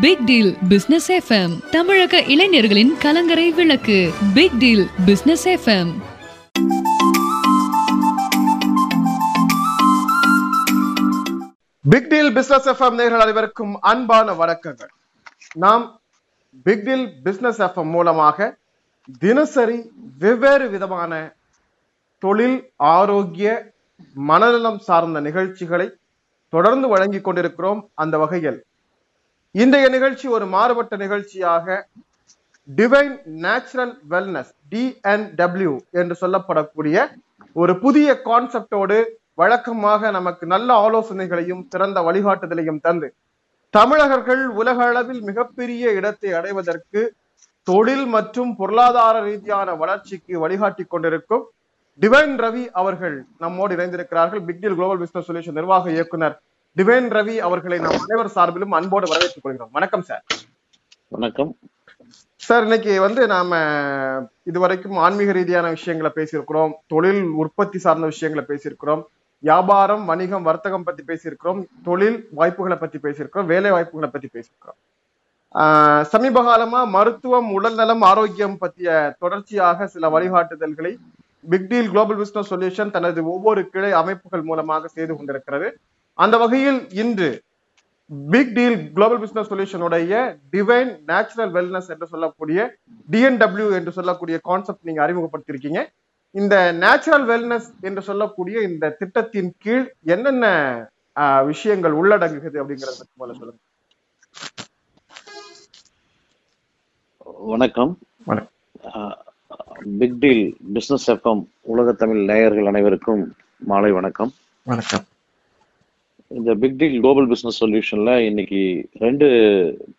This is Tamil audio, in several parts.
பிக் டீல் பிசினஸ் எஃப்எம் தமிழக இளைஞர்களின் கலங்கரை விளக்கு. Big deal business FM big deal business FM நேர்கள் அனைவருக்கும் அன்பான வணக்கங்கள். நாம் பிக் டீல் பிசினஸ் எஃப்எம் மூலமாக தினசரி வெவ்வேறு விதமான தொழில் ஆரோக்கிய மனநலம் சார்ந்த நிகழ்ச்சிகளை தொடர்ந்து வழங்கிக் கொண்டிருக்கிறோம் அந்த வகையில். இன்றைய நிகழ்ச்சி ஒரு மாறுபட்ட நிகழ்ச்சியாக டிவைன் நேச்சுரல் வெல்னஸ் டிஎன்டபிள்யூ என்று சொல்லப்படக்கூடிய ஒரு புதிய கான்செப்டோடு வழக்கமாக நமக்கு நல்ல ஆலோசனைகளையும் சிறந்த வழிகாட்டுதலையும் தந்து தமிழகர்கள் உலக அளவில் மிகப்பெரிய இடத்தை அடைவதற்கு தொழில் மற்றும் பொருளாதார ரீதியான வளர்ச்சிக்கு வழிகாட்டி கொண்டிருக்கும் டிவைன் ரவி அவர்கள் நம்மோடு இணைந்திருக்கிறார்கள். Big deal global business solution நிர்வாக இயக்குனர் டிவைன் ரவி அவர்களை நாம் அனைவர் சார்பிலும் அன்போடு வரவேற்றுக் கொள்கிறோம். வணக்கம் சார் வணக்கம். சார் இன்னைக்கு வந்து நாம இதுவரைக்கும் ஆன்மீக ரீதியான விஷயங்களை பேசியிருக்கிறோம். தொழில் உற்பத்தி சார்ந்த விஷயங்களை பேசியிருக்கிறோம். வியாபாரம் வணிகம் வர்த்தகம் பத்தி பேசியிருக்கிறோம். தொழில் வாய்ப்புகளை பத்தி பேசியிருக்கிறோம். வேலை வாய்ப்புகளை பத்தி பேசியிருக்கிறோம். ஆஹ் சமீப காலமா மருத்துவம் உடல்நலம் ஆரோக்கியம் பற்றிய தொடர்ச்சியாக சில வழிகாட்டுதல்களை big deal global business solution தனது ஒவ்வொரு கிளை அமைப்புகள் மூலமாக செய்து கொண்டிருக்கிறது. அந்த வகையில் இன்று பிக் டீல் குளோபல் பிசினஸ் சொல்யூஷனுடைய டிவைன் நேச்சுரல் வெல்னஸ் என்று சொல்லக்கூடிய டிஎன்டபிள்யூ என்று சொல்லக்கூடிய கான்செப்ட் நீங்க அறிமுகப்படுத்தியிருக்கீங்க இந்த நேச்சுரல் வெல்னஸ் என்று சொல்லக்கூடிய இந்த திட்டத்தின் கீழ் என்னென்ன விஷயங்கள் உள்ளடங்குகிறது அப்படிங்கறத முதல்ல சொல்லுங்க. வணக்கம். வணக்கம். பிக் டீல் பிசினஸ் எஃப்எம் உலக தமிழ் நேயர்கள் அனைவருக்கும் மாலை வணக்கம். வணக்கம். இந்த பிக் டீல் குளோபல் பிசினஸ் சொல்யூஷன்ல இன்னைக்கு ரெண்டு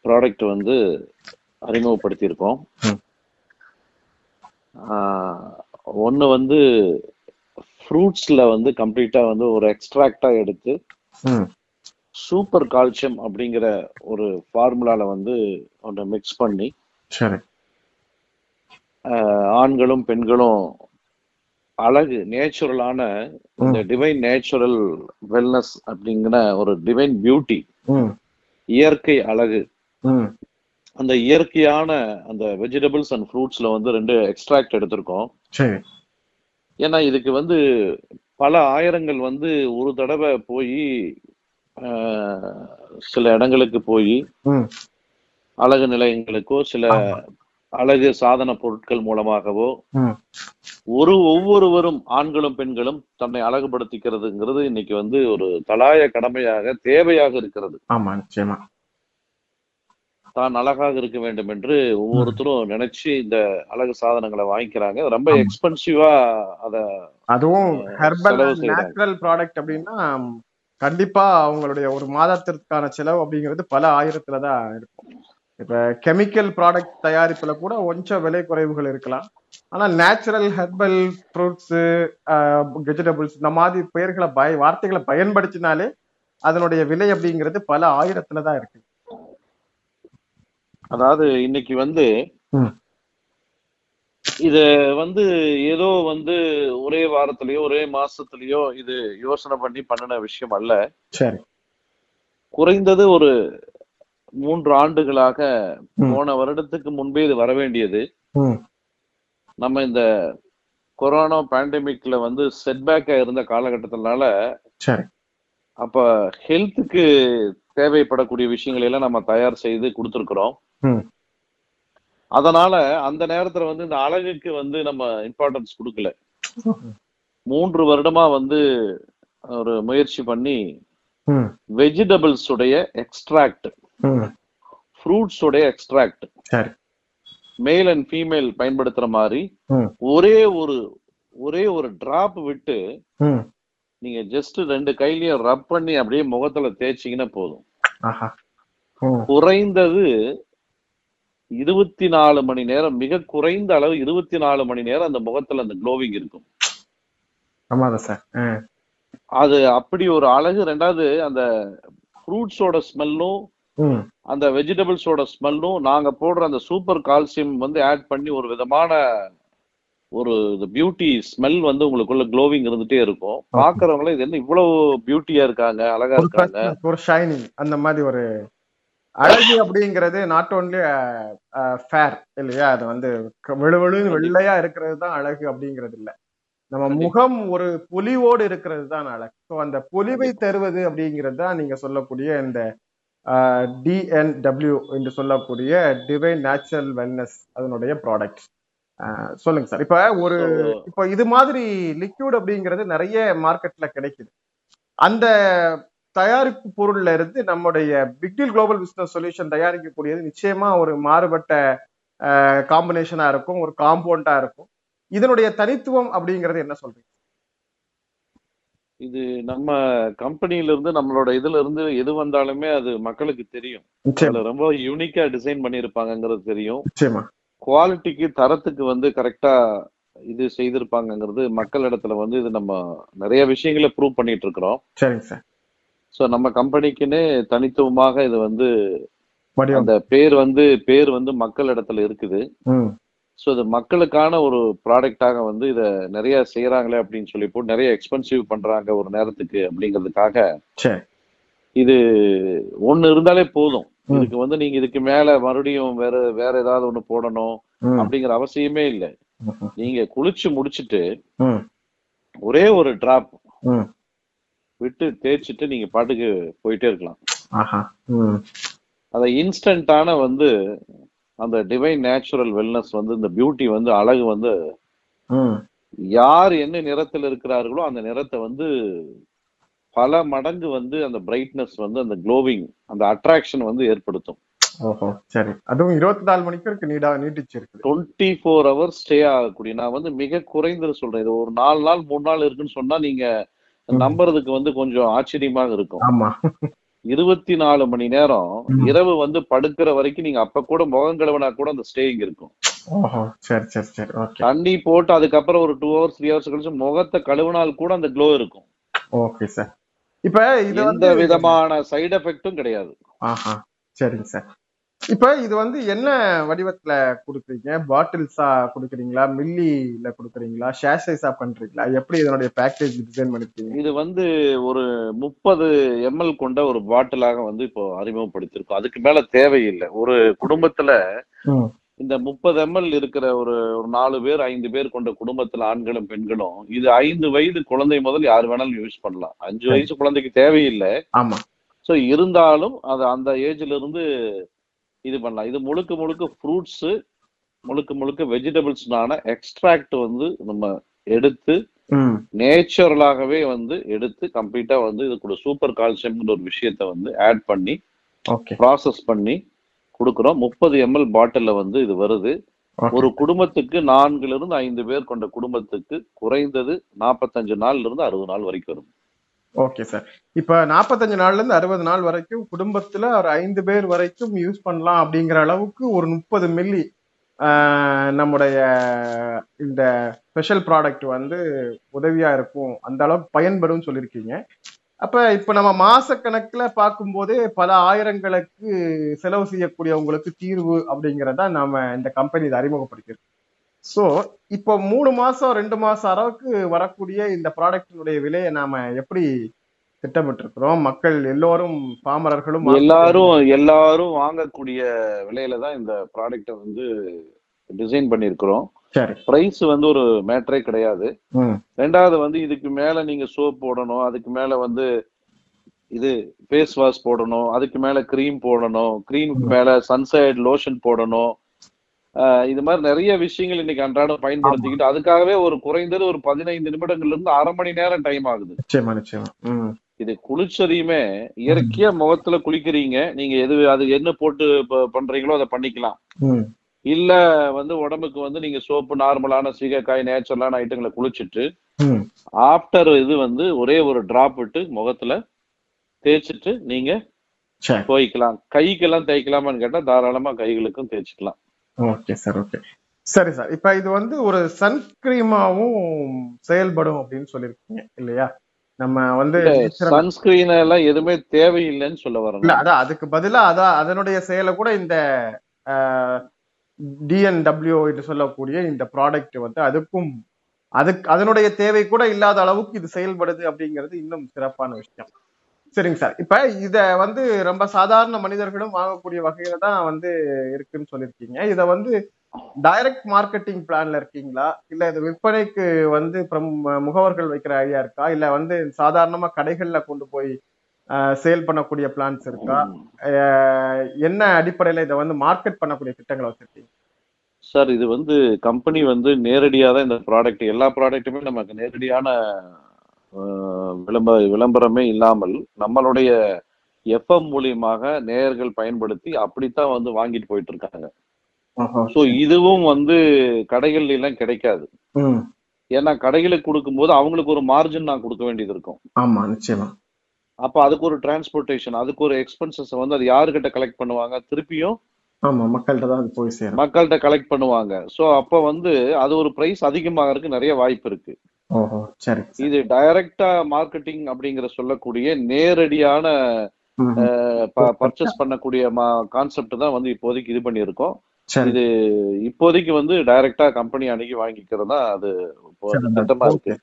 ப்ராடக்ட் வந்து அறிமுகப்படுத்தியிருக்கோம். ஒன்று வந்து ஃப்ரூட்ஸ்ல வந்து கம்ப்ளீட்டா வந்து ஒரு எக்ஸ்ட்ராக்டா எடுத்து சூப்பர் கால்சியம் அப்படிங்கிற ஒரு ஃபார்முலால வந்து ஒன்று மிக்ஸ் பண்ணி ஆண்களும் பெண்களும் அழகு நேச்சுரலான இந்த டிவைன் நேச்சுரல் வெல்னஸ் அப்படிங்கிற ஒரு டிவைன் பியூட்டி இயற்கை அழகு. அந்த இயற்கையான அந்த வெஜிடபிள்ஸ் அண்ட் ஃப்ரூட்ஸ்ல வந்து ரெண்டு எக்ஸ்ட்ராக்ட் எடுத்திருக்கோம். ஏன்னா இதுக்கு வந்து பல ஆயிரங்கள் வந்து ஒரு தடவை போய் சில இடங்களுக்கு போய் அழகு நிலையங்களுக்கோ சில அழகு சாதன பொருட்கள் மூலமாகவோ ஒரு ஒவ்வொருவரும் ஆண்களும் பெண்களும் தன்னை அழகுபடுத்திக்கிறதுங்கிறது இன்னைக்கு வந்து ஒரு தலாய கடமையாக தேவையாக இருக்கிறது. ஆமா நிச்சயமா. தான் அழகாக இருக்க வேண்டும் என்று ஒவ்வொருத்தரும் நினைச்சு இந்த அழகு சாதனங்களை வாங்கிக்கிறாங்க. ரொம்ப. எக்ஸ்பென்சிவா அத அதுவும் ஹெர்பல். நேச்சுரல் ப்ராடக்ட் அப்படின்னா கண்டிப்பா அவங்களுடைய ஒரு மாதத்திற்கான செலவு அப்படிங்கிறது பல ஆயிரத்துல தான் இருக்கும். இப்ப கெமிக்கல் ப்ராடக்ட் தயாரிப்புல கூட கொஞ்சம் விலை குறைவுகள் இருக்கலாம். ஆனா நேச்சுரல் ஹெர்பல் ஃப்ரூட்ஸ் வெஜிடபிள்ஸ் இந்த மாதிரி பெயர்களை பய வார்த்தைகளை பயன்படுத்தினாலே அதனுடைய விலை அப்படிங்கிறது பல ஆயிரத்துல தான் இருக்கு. அதாவது இன்னைக்கு வந்து. இது வந்து ஏதோ வந்து ஒரே வாரத்திலயோ ஒரே மாசத்திலயோ இது யோசனை பண்ணி பண்ணின விஷயம் அல்ல. சரி. குறைந்தது ஒரு மூன்று ஆண்டுகளாக. போன வருடத்துக்கு முன்பே இது வர வேண்டியது. நம்ம இந்த கொரோனா பேண்டமிக்ல வந்து செட்பேக்கா இருந்த காலகட்டத்தினால அப்ப ஹெல்த்துக்கு தேவைப்படக்கூடிய விஷயங்களை எல்லாம் நம்ம தயார் செய்து கொடுத்துருக்குறோம். அதனால அந்த நேரத்துல வந்து இந்த அழகுக்கு வந்து நம்ம இம்பார்ட்டன்ஸ் கொடுக்கல. மூன்று வருடமா வந்து ஒரு முயற்சி பண்ணி வெஜிடபிள்ஸ் உடைய எக்ஸ்ட்ராக்ட் ம். ஃப்ரூட்ஸ் உடைய எக்ஸ்ட்ராக்ட் சரி. மேல் அண்ட் ஃபீமேல் பயன்படுத்துற மாதிரி ஒரே ஒரு ஒரே ஒரு டிராப் விட்டு நீங்க ஜஸ்ட் ரெண்டு கையிலயும் ரப் பண்ணி அப்படியே முகத்துல தேய்ச்சிங்கன்னா போதும். குறைந்தது இருபத்தி நாலு மணி நேரம் மிக குறைந்த அளவு இருபத்தி நாலு மணி நேரம் அந்த முகத்துல அந்த க்ளோவிங் இருக்கும். அது அப்படி ஒரு அழகு. ரெண்டாவது அந்த ஃப்ரூட்ஸோட ஸ்மெல்லும் அந்த வெஜிடபிள்ஸோட ஸ்மெல்லும் நாங்க போடுற அந்த சூப்பர் கால்சியம் வந்து ஆட் பண்ணி ஒரு விதமான ஒரு பியூட்டி ஸ்மெல் வந்து உங்களுக்குள்ள க்ளோவிங் இருந்துட்டே இருக்கும். பாக்குறவங்களே இது என்ன இவ்வளவு பியூட்டியா இருக்காங்க அழகா இருக்காங்க. ஒரு ஷைனிங் அந்த மாதிரி ஒரு அழகு அப்படிங்கிறது நாட் ஓன்லி ஃபேர் இல்லையா? அது வந்து வெளுவெளுன்னு வெள்ளையா இருக்கிறது தான் அழகு அப்படிங்கிறது இல்ல. நம்ம முகம் ஒரு பொலிவோடு இருக்கிறது தான் அழகு. ஸோ அந்த பொலிவை தருவது அப்படிங்கிறது தான் நீங்க சொல்லக்கூடிய இந்த டிஎன்டபிள்யூ என்று சொல்லக்கூடிய டிவைன் நேச்சுரல் வெல்னஸ் அதனுடைய ப்ராடக்ட் சொல்லுங்க சார். இப்ப ஒரு இப்போ இது மாதிரி லிக்யூட் அப்படிங்கிறது நிறைய மார்க்கெட்ல கிடைக்குது. அந்த தயாரிப்பு பொருள்ல இருந்து நம்முடைய big deal global business solution தயாரிக்கக்கூடியது நிச்சயமா ஒரு மாறுபட்ட காம்பினேஷனா இருக்கும் ஒரு காம்பவுண்டா இருக்கும். இதனுடைய தனித்துவம் அப்படிங்கிறது என்ன சொல்றீங்க? இது நம்ம கம்பெனில இருந்து நம்மளோட இதுல இருந்து எது வந்தாலுமே அது மக்களுக்கு தெரியும். ரொம்ப யூனிக்கா டிசைன் பண்ணியிருப்பாங்கங்கிறது தெரியும். குவாலிட்டிக்கு தரத்துக்கு வந்து கரெக்டா இது செய்திருப்பாங்கங்கிறது மக்கள் இடத்துல வந்து இது நம்ம நிறைய விஷயங்களை ப்ரூவ் பண்ணிட்டு இருக்கிறோம் சரிங்க சார். ஸோ நம்ம கம்பெனிக்குன்னே தனித்துவமாக இது வந்து அந்த பேர் வந்து பேர் வந்து மக்கள் இடத்துல இருக்குது ஸோ இது மக்களுக்கான ஒரு ப்ராடக்டாக வந்து இதை நிறைய செய்யறாங்களே அப்படின்னு சொல்லி போட்டு நிறைய எக்ஸ்பென்சிவ் பண்றாங்க ஒரு நேரத்துக்கு அப்படிங்கிறதுக்காக. இது ஒண்ணு இருந்தாலே போதும். இதுக்கு வந்து நீங்க இதுக்கு மேல மறுபடியும் வேற வேற ஏதாவது ஒண்ணு போடணும் அப்படிங்கிற அவசியமே இல்லை. நீங்க குளிச்சு முடிச்சிட்டு ஒரே ஒரு டிராப் விட்டு தேய்ச்சிட்டு நீங்க பாட்டுக்கு போயிட்டே இருக்கலாம். அந்த இன்ஸ்டன்டான வந்து அந்த டிவைன் நேச்சுரல் வெல்னஸ் வந்து இந்த பியூட்டி வந்து அழகு வந்து யார் என்ன நிறத்தில் இருக்கிறார்களோ அந்த நிறத்தை வந்து பல மடங்கு வந்து அந்த பிரைட்னஸ் வந்து அந்த க்ளோவிங் அந்த அட்ராக்ஷன் வந்து ஏற்படுத்தும். ஓஹோ சரி. அதுவும் இருபத்தி நாலு மணிக்கு இருக்கு நீடா நீட்டிச்சு இருக்குது டுவெண்ட்டி ஃபோர் ஹவர்ஸ் ஸ்டே ஆகக்கூடிய நான் வந்து மிக குறைந்தது சொல்றேன். இது ஒரு நாலு நாள் மூணு நாள் இருக்குன்னு சொன்னா நீங்க. நம்புறதுக்கு வந்து கொஞ்சம் ஆச்சரியமாக இருக்கும். ஆமா. இருபத்தி நாலு மணி நேரம். இரவு வந்து படுக்கிற வரைக்கும் நீங்க அப்ப கூட முகம் கழுவினா கூட அந்த ஸ்டேயிங் இருக்கும். தண்ணி போட்டு அதுக்கப்புறம் ஒரு டூ ஹவர்ஸ் த்ரீ ஹவர்ஸ் கழிச்சு முகத்தை கழுவினால் கூட அந்த க்ளோ இருக்கும். Okay sir. இப்ப இது எந்த விதமான சைடு எஃபெக்டும் கிடையாது. ஆஹா சரிங்க சார். இப்ப இது வந்து என்ன வடிவத்துல கொடுக்குறீங்க? பாட்டில்ஸா கொடுக்குறீங்களா? மில்லில கொடுக்குறீங்களா? ஷேர் சைஸா பண்றீங்களா? எப்படி இதனுடைய பேக்கேஜ் டிசைன் பண்ணிருக்கீங்க? இது வந்து ஒரு முப்பது எம்எல் கொண்ட ஒரு பாட்டிலாக வந்து இப்போ அறிமுகப்படுத்தியிருக்கோம் அதுக்கு மேல தேவையில்லை. ஒரு குடும்பத்துல இந்த முப்பது எம்எல் இருக்கிற ஒரு ஒரு நாலு பேர் ஐந்து பேர் கொண்ட குடும்பத்துல ஆண்களும் பெண்களும் இது ஐந்து வயது குழந்தை முதல் யார் வேணாலும் யூஸ் பண்ணலாம். அஞ்சு வயசு குழந்தைக்கு தேவையில்லை. ஆமா. ஸோ இருந்தாலும் அது அந்த ஏஜ்ல இருந்து இது பண்ணலாம். இது முழுக்க முழுக்க ஃப்ரூட்ஸ் முழுக்க முழுக்க வெஜிடபிள்ஸ்னான எக்ஸ்ட்ராக்ட் வந்து நம்ம எடுத்து நேச்சுரலாகவே வந்து எடுத்து கம்ப்ளீட்டா வந்து இது கூட சூப்பர் கால்சியம்ங்கிற ஒரு விஷயத்த வந்து ஆட் பண்ணி ப்ராசஸ் பண்ணி கொடுக்குறோம். முப்பது எம்எல் பாட்டில்ல வந்து இது வருது. ஒரு குடும்பத்துக்கு நான்குல இருந்து ஐந்து பேர் கொண்ட குடும்பத்துக்கு குறைந்தது நாற்பத்தஞ்சு நாள்ல இருந்து அறுபது நாள் வரைக்கும் வரும். ஓகே சார் இப்ப நாற்பத்தஞ்சு நாள்ல இருந்து அறுபது நாள் வரைக்கும் குடும்பத்துல ஒரு ஐந்து பேர் வரைக்கும் யூஸ் பண்ணலாம் அப்படிங்கிற அளவுக்கு ஒரு முப்பது மில்லி நம்முடைய இந்த ஸ்பெஷல் ப்ராடக்ட் வந்து உதவியா இருக்கும். அந்த அளவுக்கு பயன்படும் சொல்லியிருக்கீங்க அப்ப இப்ப நம்ம மாசக்கணக்குல பார்க்கும்போதே பல ஆயிரங்களுக்கு செலவு செய்யக்கூடியவங்களுக்கு தீர்வு அப்படிங்கிறத நாம இந்த கம்பெனி இதை ஸோ இப்போ மூணு மாசம் ரெண்டு மாசம் அளவுக்கு வரக்கூடிய இந்த ப்ராடக்டினுடைய விலையை நாம எப்படி திட்டமிட்டிருக்கிறோம்? மக்கள் எல்லோரும் பாமரர்களும் எல்லாரும் எல்லாரும் வாங்கக்கூடிய விலையில தான் இந்த ப்ராடக்ட்டை வந்து டிசைன் பண்ணியிருக்கிறோம். சரி. பிரைஸ் வந்து ஒரு மேட்டரே கிடையாது. ரெண்டாவது வந்து இதுக்கு மேல நீங்க சோப் போடணும் அதுக்கு மேல வந்து இது ஃபேஸ் வாஷ் போடணும் அதுக்கு மேல க்ரீம் போடணும் க்ரீமுக்கு மேல சன்சைட் லோஷன் போடணும் இது மாதிரி நிறைய விஷயங்கள் இன்னைக்கு அன்றாடம் பயன்படுத்திக்கிட்டு அதுக்காகவே ஒரு குறைந்தது ஒரு பதினைந்து நிமிடங்கள்ல இருந்து அரை மணி நேரம் டைம் ஆகுது. நிச்சயமா நிச்சயமா. ம். இது குளிச்சதையுமே இயற்கையா முகத்துல குளிக்கிறீங்க நீங்க எது அது என்ன போட்டு பண்றீங்களோ அதை பண்ணிக்கலாம். இல்ல வந்து உடம்புக்கு வந்து நீங்க சோப்பு நார்மலான சீகைக்காய் நேச்சுரலான ஐட்டங்களை குளிச்சுட்டு ம். ஆஃப்டர் இது வந்து ஒரே ஒரு டிராப் விட்டு முகத்துல தேய்ச்சிட்டு நீங்க சரி. துவைக்கலாம். கைக்கெல்லாம் தேய்க்கலாமான்னு கேட்டா தாராளமா கைகளுக்கும் தேய்ச்சிக்கலாம். Okay sir okay. சரி சார் இப்ப இது வந்து ஒரு சன்ஸ்கிரீமாவும் செயல்படும் அப்படின்னு சொல்லியிருக்கீங்க இல்லையா? நம்ம வந்து சன்ஸ்கிரீன் எல்லாம் எதுவுமே தேவையில்லைன்னு சொல்ல இல்ல வரேன் அதான் அதுக்கு பதிலா அதான் அதனுடைய செயலை கூட இந்த டிஎன்டபிள்யூ என்று சொல்லக்கூடிய இந்த ப்ராடக்ட் வந்து அதுக்கும் அதுக்கு அதனுடைய தேவை கூட இல்லாத அளவுக்கு இது செயல்படுது அப்படிங்கிறது இன்னும் சிறப்பான விஷயம். சரிங்க சார். இப்ப இத வந்து ரொம்ப சாதாரண மனிதர்களும் வாங்கக்கூடிய வகையில தான் வந்து இருக்குன்னு சொல்லியிருக்கீங்க. இத வந்து டைரக்ட் மார்க்கெட்டிங் பிளான்ல இருக்கீங்களா? இல்ல இது விற்பனைக்கு வந்து முகவர்கள் வைக்கிற ஐடியா இருக்கா? இல்ல வந்து சாதாரணமா கடைகள்ல கொண்டு போய் சேல் பண்ணக்கூடிய பிளான்ஸ் இருக்கா? என்ன அடிப்படையில இதை வந்து மார்க்கெட் பண்ணக்கூடிய திட்டங்களை வச்சிருக்கீங்க? சார் இது வந்து கம்பெனி வந்து நேரடியாக தான் இந்த ப்ராடக்ட் எல்லா ப்ராடக்ட்டுமே நமக்கு நேரடியான அஹ், விளம்ப விளம்பரமே இல்லாமல் நம்மளுடைய எஃப்எம் மூலியமாக நேயர்கள் பயன்படுத்தி அப்படித்தான் வந்து வாங்கிட்டு போயிட்டு இருக்காங்க ஸோ இதுவும் வந்து கடைகள்ல எல்லாம் கிடைக்காது. ஏன்னா கடைகளுக்கு கொடுக்கும்போது அவங்களுக்கு ஒரு மார்ஜின் நான் கொடுக்க வேண்டியது இருக்கும். ஆமா நிச்சயமா. அப்ப அதுக்கு ஒரு டிரான்ஸ்போர்ட்டேஷன் அதுக்கு ஒரு எக்ஸ்பென்சஸ் வந்து அது யாருக்கிட்ட கலெக்ட் பண்ணுவாங்க? திருப்பியும் ஆமா மக்கள்கிட்ட தான் போய் சேரும். மக்கள்கிட்ட கலெக்ட் பண்ணுவாங்க. ஸோ அப்ப வந்து அது ஒரு பிரைஸ் அதிகமாகறதுக்கு நிறைய வாய்ப்பு இருக்கு. இது டைரக்டா மார்க்கெட்டிங் அப்படிங்கிற சொல்லக்கூடிய நேரடியான. பர்ச்சேஸ் பண்ணக்கூடிய கான்செப்ட் தான் வந்து இப்போதைக்கு இது பண்ணியிருக்கோம். சரி. இது இப்போதைக்கு வந்து டைரக்டா கம்பெனி அணுகி வாங்கிக்கிறது தான் அது திட்டமா இருக்கு.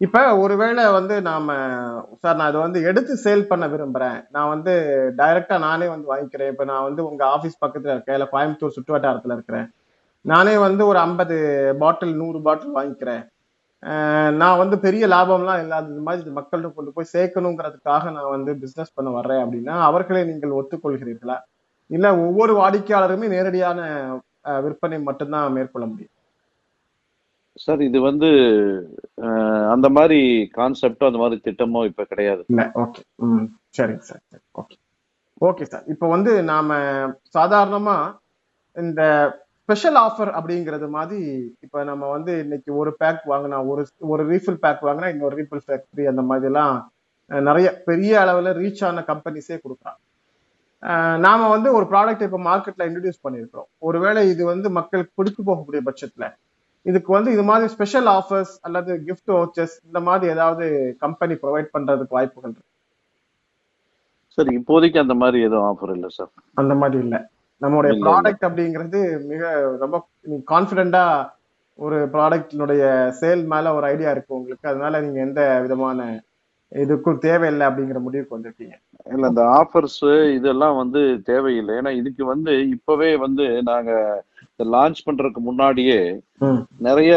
இப்ப ஒருவேளை வந்து நாம சார் நான் இதை வந்து எடுத்து சேல் பண்ண விரும்புறேன். நான் வந்து டைரக்டா நானே வந்து வாங்கிக்கிறேன். இப்ப நான் வந்து உங்க ஆபீஸ் பக்கத்துல இருக்கேன். இல்ல கோயம்புத்தூர் சுற்று வட்டாரத்துல இருக்கிறேன். நானே வந்து ஒரு ஐம்பது பாட்டில் நூறு பாட்டில் வாங்கிக்கிறேன். நான் வந்து பெரிய லாபம்லாம் இல்லாத இது மாதிரி இது மக்கள்கிட்ட கொண்டு போய் சேர்க்கணுங்கிறதுக்காக நான் வந்து பிசினஸ் பண்ண வர்றேன் அப்படின்னா அவர்களை நீங்கள் ஒத்துக்கொள்கிறீர்களா? இல்ல ஒவ்வொரு வாடிக்கையாளருமே நேரடியான விற்பனை மட்டும்தான் மேற்கொள்ள முடியும்? சார் இது வந்து அந்த மாதிரி கான்செப்டோ அந்த மாதிரி திட்டமோ இப்ப கிடையாது. இல்ல ஓகே ம் சரிங்க சார் சரி ஓகே ஓகே சார் இப்போ வந்து நாம சாதாரணமா இந்த ஸ்பெஷல் ஆஃபர் அப்படிங்கிறது மாதிரி இப்போ நம்ம வந்து இன்னைக்கு ஒரு பேக் வாங்கினா ஒரு ஒரு ரீஃபில் பேக் வாங்கினா இன்னொரு ரீஃபில் பேக் ஃப்ரீ அந்த மாதிரிலாம் நிறைய பெரிய அளவில் ரீச் ஆன கம்பெனிஸே கொடுக்குறாங்க. நாம வந்து ஒரு ப்ராடக்ட் இப்போ மார்க்கெட்ல இன்ட்ரடியூஸ் பண்ணியிருக்கிறோம். ஒருவேளை இது வந்து மக்களுக்கு பிடிச்சு போகக்கூடிய பட்சத்துல இதுக்கு வந்து இது மாதிரி ஸ்பெஷல் ஆஃபர்ஸ் அல்லது gift vouchers இந்த மாதிரி ஏதாவது கம்பெனி ப்ரொவைட் பண்றதுக்கு வாய்ப்புகள் இருக்கு. சார் இப்போதைக்கு அந்த மாதிரி எதுவும் ஆஃபர் இல்லை சார் அந்த மாதிரி இல்ல. நம்மளுடைய. ப்ராடக்ட் அப்படிங்கிறது மிக ரொம்ப கான்பிடண்டா ஒரு ப்ராடக்டினுடைய சேல் மேல ஒரு ஐடியா இருக்கு உங்களுக்கு அதனால நீங்க எந்த விதமான இதுக்கும் தேவையில்லை அப்படிங்கிற முடிவுக்கு வந்திருக்கீங்க இல்ல இந்த ஆஃபர்ஸ் இதெல்லாம் வந்து தேவையில்லை ஏன்னா இதுக்கு வந்து இப்பவே வந்து நாங்க லான்ச் பண்றதுக்கு முன்னாடியே. நிறைய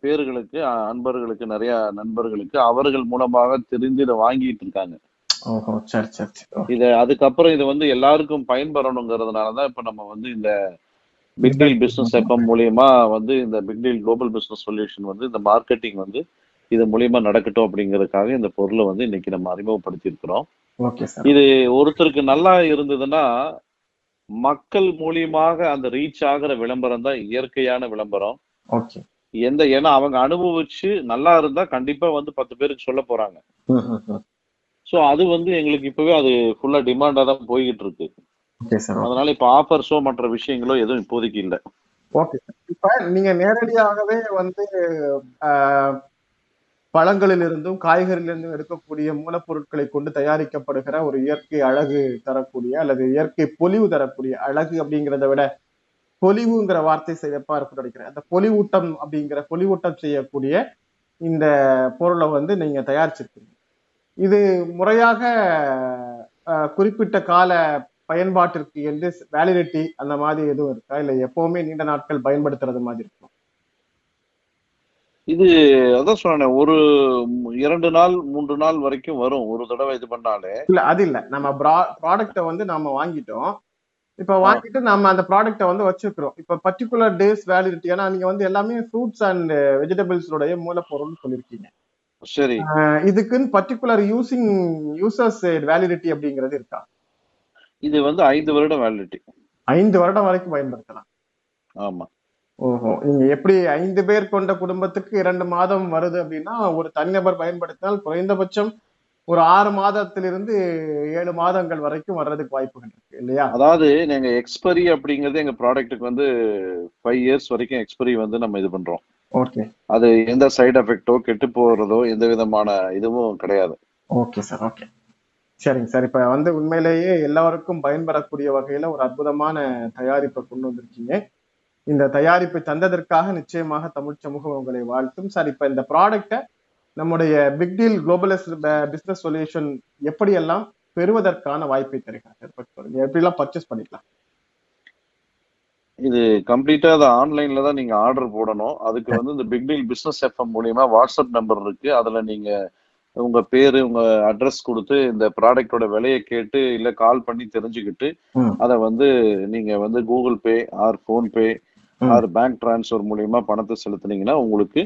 பேர்களுக்கு அன்பர்களுக்கு நிறைய நண்பர்களுக்கு அவர்கள் மூலமாக தெரிந்து இதை வாங்கிட்டு இருக்காங்க இத அதுக்கப்புறம் இது வந்து எல்லாருக்கும் பயன்பெறணுங்கிறதுனாலதான் இப்ப நம்ம வந்து இந்த பிக் டீல் பிசினஸ் எஃப்எம் மூலியமா வந்து இந்த big deal global business solution வந்து இந்த மார்க்கெட்டிங் வந்து இது மூலியமா நடக்கட்டும் அப்படிங்கறதுக்காக இந்த பொருளை வந்து இன்னைக்கு நம்ம அறிமுகப்படுத்தி இருக்கிறோம் இது ஒருத்தருக்கு நல்லா இருந்ததுன்னா மக்கள் மூலியமாக அந்த ரீச் ஆகிற விளம்பரம் தான் இயற்கையான விளம்பரம். எந்த ஏன்னா அவங்க அனுபவிச்சு நல்லா இருந்தா கண்டிப்பா வந்து பத்து பேருக்கு சொல்ல போறாங்க. சோ அது வந்து எங்களுக்கு இப்பவே அது ஃபுல்லா டிமாண்டா தான் போய்கிட்டு இருக்கு அதனால இப்ப ஆஃபர்ஸோ மற்ற விஷயங்களோ எதுவும் இப்போதைக்கு இல்ல. ஓகே இப்ப நீங்க நேரடியாகவே வந்து ஆஹ், பழங்களிலிருந்தும் காய்கறிகளிலிருந்தும் எடுக்கக்கூடிய மூலப்பொருட்களை கொண்டு தயாரிக்கப்படுகிற ஒரு இயற்கை அழகு தரக்கூடிய அல்லது இயற்கை பொலிவு தரக்கூடிய அழகு அப்படிங்கிறத விட பொலிவுங்கிற வார்த்தை சிறப்பா இருக்கு நினைக்கிறேன் அந்த பொலிவூட்டம் அப்படிங்கிற பொலிவூட்டம் செய்யக்கூடிய இந்த பொருளை வந்து நீங்க தயாரிச்சிருக்கீங்க. இது முறையாக குறிப்பிட்ட கால பயன்பாட்டிற்கு என்று வேலிடிட்டி அந்த மாதிரி எதுவும் இருக்கா? இல்ல எப்பவுமே நீண்ட நாட்கள் பயன்படுத்துறது மாதிரி இருக்கும் இது அதான் சொன்னேன் ஒரு இரண்டு நாள் மூன்று நாள் வரைக்கும் வரும். ஒரு தடவை இது பண்ணாலே. இல்ல அது இல்ல. நம்ம ப்ராடக்ட்டை வந்து நாம வாங்கிட்டோம். இப்ப வாங்கிட்டு நம்ம அந்த ப்ராடக்ட்டை வந்து வச்சிருக்கிறோம் இப்ப பர்டிகுலர் டேஸ் வேலிடிட்டி ஏன்னா நீங்க வந்து எல்லாமே ஃப்ரூட்ஸ் அண்ட் வெஜிடபிள்ஸோடைய மூலப்பொருள்னு சொல்லியிருக்கீங்க. சரி. இதுக்குன்னு பர்டிகுலர் யூசிங் யூசர்ஸ் வேலிடிட்டி அப்படிங்கிறது இருக்கா? இது வந்து ஐந்து வருடம் வேலிடிட்டி ஐந்து வருடம் வரைக்கும் பயன்படுத்தலாம். ஆமா. ஓஹோ. நீங்க எப்படி ஐந்து பேர் கொண்ட குடும்பத்துக்கு இரண்டு மாதம் வருது அப்படின்னா ஒரு தனிநபர் பயன்படுத்தினால் குறைந்தபட்சம் ஒரு ஆறு மாதத்திலிருந்து ஏழு மாதங்கள் வரைக்கும் வர்றதுக்கு வாய்ப்புகள் இருக்கு இல்லையா? அதாவது நீங்க எக்ஸ்பரி அப்படிங்கிறது எங்க ப்ராடக்ட்டுக்கு வந்து ஃபைவ் இயர்ஸ் வரைக்கும் எக்ஸ்பரி வந்து நம்ம இது பண்றோம். ஓகே அது எந்த சைடு எஃபெக்டோ கெட்டு போறதோ எந்த விதமான இதுவும் கிடையாது. ஓகே சார் ஓகே சரிங்க சார் இப்ப வந்து உண்மையிலேயே எல்லாருக்கும் பயன்பெறக்கூடிய வகையில ஒரு அற்புதமான தயாரிப்பை கொண்டு வந்திருக்கீங்க. இந்த தயாரிப்பை தந்ததற்காக நிச்சயமாக தமிழ் சமூகம் உங்களை வாழ்த்தும். சார் இப்ப இந்த ப்ராடக்டை நம்முடைய big deal global business solution எப்படியெல்லாம் பெறுவதற்கான வாய்ப்பை சொல்லுங்க. எப்படிலாம் பர்ச்சேஸ் பண்ணிக்கலாம்? இது கம்ப்ளீட்டா அதை ஆன்லைன்ல தான் நீங்க ஆர்டர் போடணும் அதுக்கு வந்து இந்த பிக் டீல் பிசினஸ் எஃப்எம் மூலியமா வாட்ஸ்அப் நம்பர் இருக்கு அதுல நீங்க உங்க பேரு உங்க அட்ரஸ் கொடுத்து இந்த ப்ராடக்டோட விலையை கேட்டு இல்ல கால் பண்ணி தெரிஞ்சுக்கிட்டு. அதை வந்து நீங்க வந்து Google Pay or PhonePe ம். ஆர் பேங்க் டிரான்ஸ்ஃபர் மூலியமா பணத்தை செலுத்துனீங்கன்னா உங்களுக்கு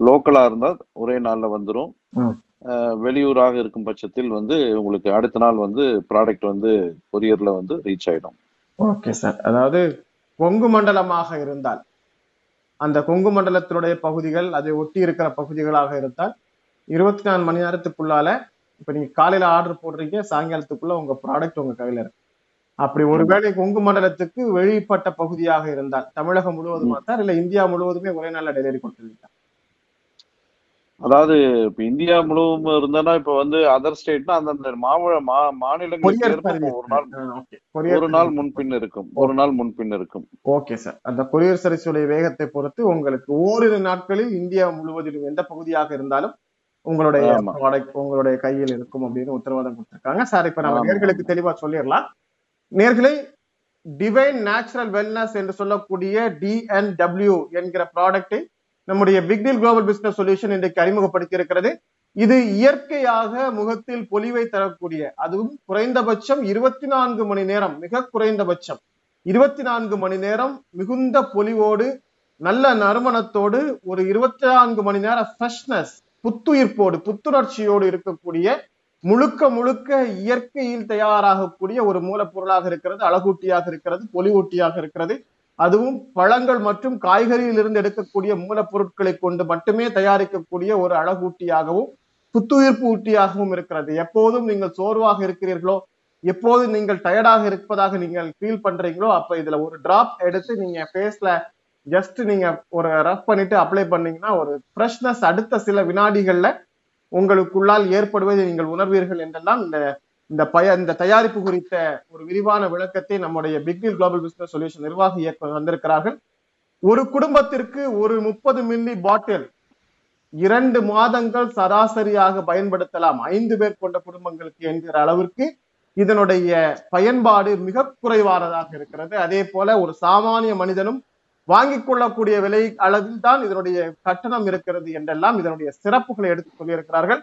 லோக்கலா இருந்தா ஒரே நாள்ல வந்துடும். வெளியூராக இருக்கும் பட்சத்தில் வந்து உங்களுக்கு அடுத்த நாள் வந்து ப்ராடக்ட் வந்து கொரியர்ல வந்து ரீச் ஆயிடும் ஓகே சார் அதாவது கொங்கு மண்டலமாக இருந்தால் அந்த கொங்கு மண்டலத்தினுடைய பகுதிகள் அதை ஒட்டி இருக்கிற பகுதிகளாக இருந்தால் இருபத்தி நாலு மணி நேரத்துக்குள்ளால இப்ப நீங்க காலையில ஆர்டர் போடுறீங்க சாயங்காலத்துக்குள்ள உங்க ப்ராடக்ட் உங்க கையில இருக்கு. அப்படி ஒருவேளை கொங்கு மண்டலத்துக்கு வெளிப்பட்ட பகுதியாக இருந்தால் தமிழகம் முழுவதுமா சார் இல்ல இந்தியா முழுவதுமே ஒரே நாள்ல டெலிவரி கொடுத்துருவீங்க அதாவது இப்ப இந்தியா முழுவதும் இருந்தனா இப்ப வந்து அதர் ஸ்டேட்னா அந்தந்த மாவட்ட மா மாநிலங்களுக்கு ஒரு நாள் ஒரு நாள் முன்பின் இருக்கும். ஒரு நாள் முன்பின் இருக்கும். Okay sir. அந்த கொரியர் சர்வீஸுடைய வேகத்தை பொறுத்து உங்களுக்கு ஓரிரு நாட்களில் இந்தியா முழுவதிலும் எந்த பகுதியாக இருந்தாலும் உங்களுடைய உங்களுடைய கையில் இருக்கும் அப்படின்னு உத்தரவாதம் கொடுத்திருக்காங்க. சார் இப்ப நம்ம. நேர்களுக்கு தெளிவா சொல்லிடலாம். நேர்களை டிவைன் நேச்சுரல் வெல்னஸ் என்று சொல்லக்கூடிய டிஎன்டபிள்யூ என்கிற ப்ராடக்டை நம்முடைய பிக்டீல் குளோபல் பிசினஸ் சொல்யூஷன் இன்றைக்கு அறிமுகப்படுத்தி இருக்கிறது இது இயற்கையாக முகத்தில் பொலிவை தரக்கூடிய அதுவும் குறைந்தபட்சம் இருபத்தி நான்கு மணி நேரம் மிக குறைந்தபட்சம் இருபத்தி நான்கு மணி நேரம் மிகுந்த பொலிவோடு நல்ல நறுமணத்தோடு ஒரு இருபத்தி நான்கு மணி நேரம் ஃப்ரெஷ்னஸ் புத்துயிர்ப்போடு புத்துணர்ச்சியோடு இருக்கக்கூடிய முழுக்க முழுக்க இயற்கையில் தயாராகக்கூடிய ஒரு மூலப்பொருளாக இருக்கிறது அழகூட்டியாக இருக்கிறது பொலிவூட்டியாக இருக்கிறது. அதுவும் பழங்கள் மற்றும் காய்கறியிலிருந்து எடுக்கக்கூடிய மூலப்பொருட்களை கொண்டு மட்டுமே தயாரிக்கக்கூடிய ஒரு அழகூட்டியாகவும் புத்துயிர்ப்பு ஊட்டியாகவும் இருக்கிறது. எப்போதும் நீங்கள் சோர்வாக இருக்கிறீர்களோ எப்போது நீங்கள் டயர்டாக இருப்பதாக நீங்கள் ஃபீல் பண்றீங்களோ அப்ப இதுல ஒரு டிராப் எடுத்து நீங்க ஃபேஸ்ல ஜஸ்ட் நீங்க ஒரு ரஃப் பண்ணிட்டு அப்ளை பண்ணீங்கன்னா ஒரு ஃப்ரெஷ்னஸ் அடுத்த சில வினாடிகள்ல உங்களுக்குள்ளால் ஏற்படுவதை நீங்கள் உணர்வீர்கள் என்றெல்லாம் இந்த இந்த பய இந்த தயாரிப்பு குறித்த ஒரு விரிவான விளக்கத்தை நம்முடைய பிக்டில் குளோபல் பிசினஸ் சொல்யூஷன் நிர்வாக இயக்குனர் வந்திருக்கிறார்கள் ஒரு குடும்பத்திற்கு ஒரு முப்பது மில்லி பாட்டில் இரண்டு மாதங்கள் சராசரியாக பயன்படுத்தலாம். ஐந்து பேர் கொண்ட குடும்பங்களுக்கு என்கிற அளவிற்கு இதனுடைய பயன்பாடு மிக குறைவானதாக இருக்கிறது. அதே போல ஒரு சாமானிய மனிதனும் வாங்கிக் கொள்ளக்கூடிய விலை அளவில் தான் இதனுடைய கட்டணம் இருக்கிறது என்றெல்லாம் இதனுடைய சிறப்புகளை எடுத்து சொல்லியிருக்கிறார்கள்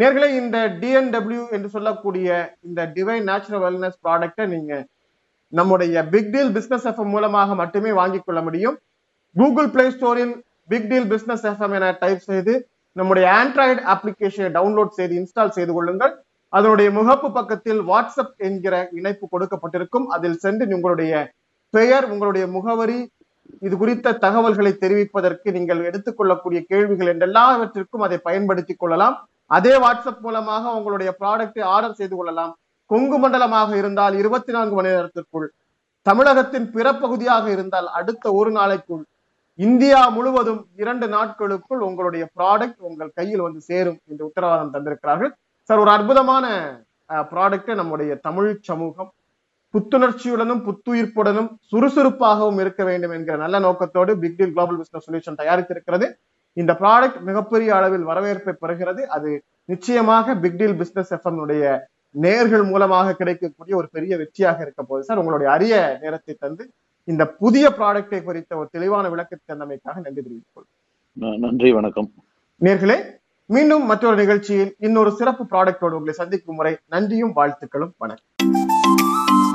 நேர்களே இந்த டிஎன்டபிள்யூ என்று சொல்லக்கூடிய இந்த டிவைன் நேச்சுரல் வெல்னஸ் ப்ராடக்டை நீங்க நம்முடைய பிக் டீல் பிசினஸ் எஃப்எம் மூலமாக மட்டுமே வாங்கிக் கொள்ள முடியும். கூகுள் பிளே ஸ்டோரில் பிக் டீல் பிசினஸ் எஃப்எம் என டைப் செய்து நம்முடைய ஆண்ட்ராய்டு அப்ளிகேஷனை டவுன்லோட் செய்து இன்ஸ்டால் செய்து கொள்ளுங்கள். அதனுடைய முகப்பு பக்கத்தில் வாட்ஸ்அப் என்கிற இணைப்பு கொடுக்கப்பட்டிருக்கும். அதில் சென்று உங்களுடைய பெயர் உங்களுடைய முகவரி இது குறித்த தகவல்களை தெரிவிப்பதற்கு நீங்கள் எடுத்துக்கொள்ளக்கூடிய கேள்விகள் என்றெல்லாவற்றிற்கும் அதை பயன்படுத்திக் கொள்ளலாம். அதே வாட்ஸ்அப் மூலமாக உங்களுடைய ப்ராடக்டை ஆர்டர் செய்து கொள்ளலாம். கொங்கு மண்டலமாக இருந்தால் இருபத்தி நான்கு மணி நேரத்திற்குள் தமிழகத்தின் பிற பகுதியாக இருந்தால் அடுத்த ஒரு நாளைக்குள் இந்தியா முழுவதும் இரண்டு நாட்களுக்குள் உங்களுடைய ப்ராடக்ட் உங்கள் கையில் வந்து சேரும் என்று உத்தரவாதம் தந்திருக்கிறார்கள். சார் ஒரு அற்புதமான ப்ராடக்டை நம்முடைய தமிழ் சமூகம் புத்துணர்ச்சியுடனும் புத்துயிர்ப்புடனும் சுறுசுறுப்பாகவும் இருக்க வேண்டும் என்கிற நல்ல நோக்கத்தோடு big deal global business solution தயாரித்திருக்கிறது. இந்த ப்ராடக்ட் மிகப்பெரிய அளவில் வரவேற்பை பெறுகிறது. அது நிச்சயமாக பிக் டீல் பிசினஸ் எஃப்எம் உடைய நேர்கள் மூலமாக கிடைக்கக்கூடிய ஒரு பெரிய வெற்றியாக இருக்க போகுது. சார் உங்களுடைய அரிய நேரத்தை தந்து இந்த புதிய ப்ராடக்டை குறித்த ஒரு தெளிவான விளக்கத்தை தந்தமைக்காக நன்றி தெரிவித்துக் நன்றி வணக்கம். நேர்களே மீண்டும் மற்றொரு நிகழ்ச்சியில் இன்னொரு சிறப்பு ப்ராடக்டோடு உங்களை சந்திக்கும் முறை. நன்றியும் வாழ்த்துக்களும் வணக்கம்.